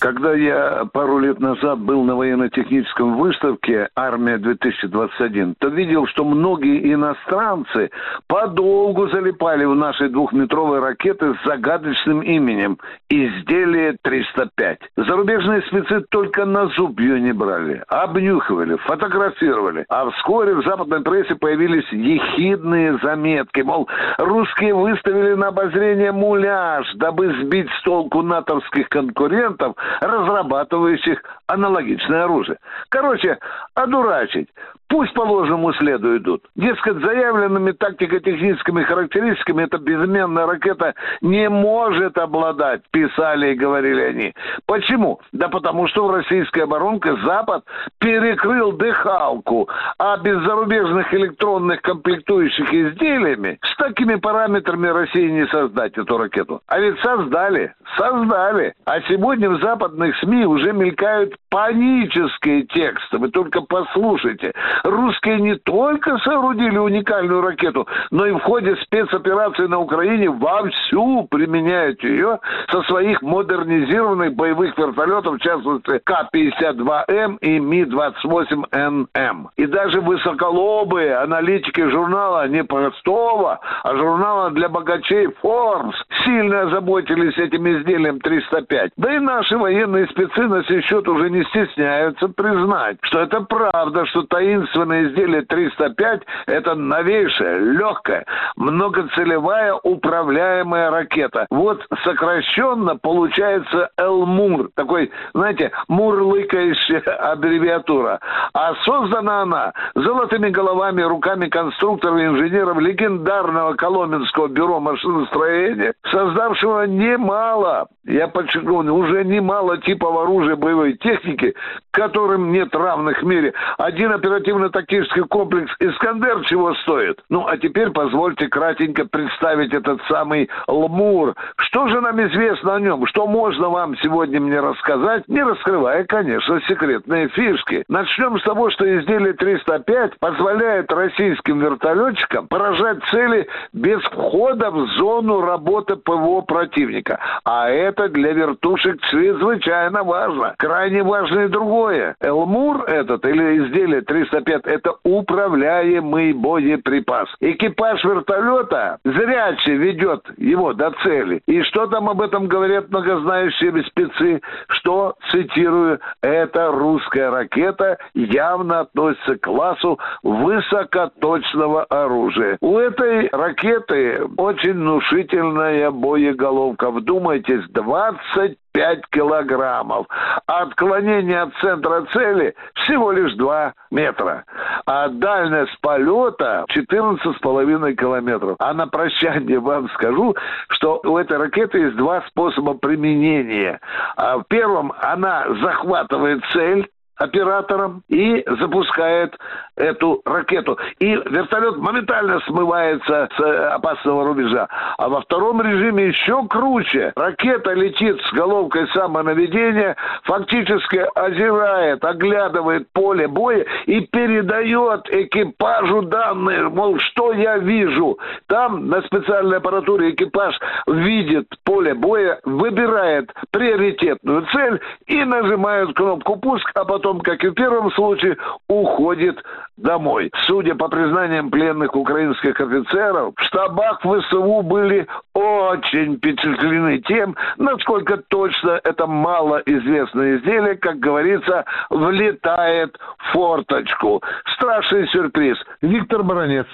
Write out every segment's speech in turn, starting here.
Когда я пару лет назад был на военно-техническом выставке «Армия-2021», то видел, что многие иностранцы подолгу залипали в наши двухметровые ракеты с загадочным именем «Изделие 305». Зарубежные спецы только на зуб ее не брали, обнюхивали, фотографировали. А вскоре в западной прессе появились ехидные заметки, мол, русские выставили на обозрение муляж, дабы сбить с толку натовских конкурентов – разрабатывающих аналогичное оружие. Короче, одурачить. Пусть по ложному следу идут. Дескать, заявленными тактико-техническими характеристиками эта безменная ракета не может обладать, писали и говорили они. Почему? Да потому что в российской оборонке Запад перекрыл дыхалку, а без зарубежных электронных комплектующих изделиями с такими параметрами России не создать эту ракету. А ведь создали, создали. А сегодня в западных СМИ уже мелькают панические тексты. Вы только послушайте. Русские не только соорудили уникальную ракету, но и в ходе спецоперации на Украине вовсю применяют ее со своих модернизированных боевых вертолетов, в частности К-52М и Ми-28НМ. И даже высоколобые аналитики журнала не простого, а журнала для богачей Forbes сильно озаботились этим изделием 305. Да и наши военные спецы на сей счет уже не стесняются признать, что это правда, что таинственное изделие 305 – это новейшая, легкая, многоцелевая управляемая ракета. Вот сокращенно получается Элмур, такой, знаете, мурлыкающая аббревиатура. А создана она золотыми головами, руками конструкторов и инженеров легендарного Коломенского бюро машиностроения, создавшего немало, я подчеркну, уже немало типов оружия боевой техники, которым нет равных в мире. Один оперативно-тактический комплекс «Искандер» чего стоит? Ну, а теперь позвольте кратенько представить этот самый «Лмур». Что же нам известно о нем? Что можно вам сегодня мне рассказать, не раскрывая, конечно, секретные фишки? Начнем с того, что изделие 305 позволяет российским вертолетчикам поражать цели без входа в зону работы ПВО противника. А это для вертушек чрезвычайно важно. Крайне важно и другое. Элмур этот, или изделие 305, это управляемый боеприпас. Экипаж вертолета зряче ведет его до цели. И что там об этом говорят многознающие спецы? Что, цитирую, это русская ракета явно относится к классу высокоточного оружия. У этой ракеты очень внушительная боеголовка. Вдумайтесь, 20 5 килограммов. А отклонение от центра цели всего лишь 2 метра. А дальность полета 14,5 километров. А на прощание вам скажу, что у этой ракеты есть два способа применения. А в первом она захватывает цель, оператором и запускает эту ракету. И вертолет моментально смывается с э, опасного рубежа. А во втором режиме еще круче. Ракета летит с головкой самонаведения, фактически озирает, оглядывает поле боя и передает экипажу данные, мол, что я вижу. Там на специальной аппаратуре экипаж видит поле боя, выбирает приоритетную цель и нажимает кнопку пуск, а потом потом, как и в первом случае, уходит домой. Судя по признаниям пленных украинских офицеров, в штабах ВСУ были очень впечатлены тем, насколько точно это малоизвестное изделие, как говорится, влетает в форточку. Страшный сюрприз. Виктор Баранец,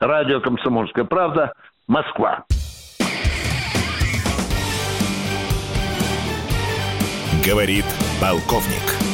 радио «Комсомольская правда», Москва. Говорит полковник.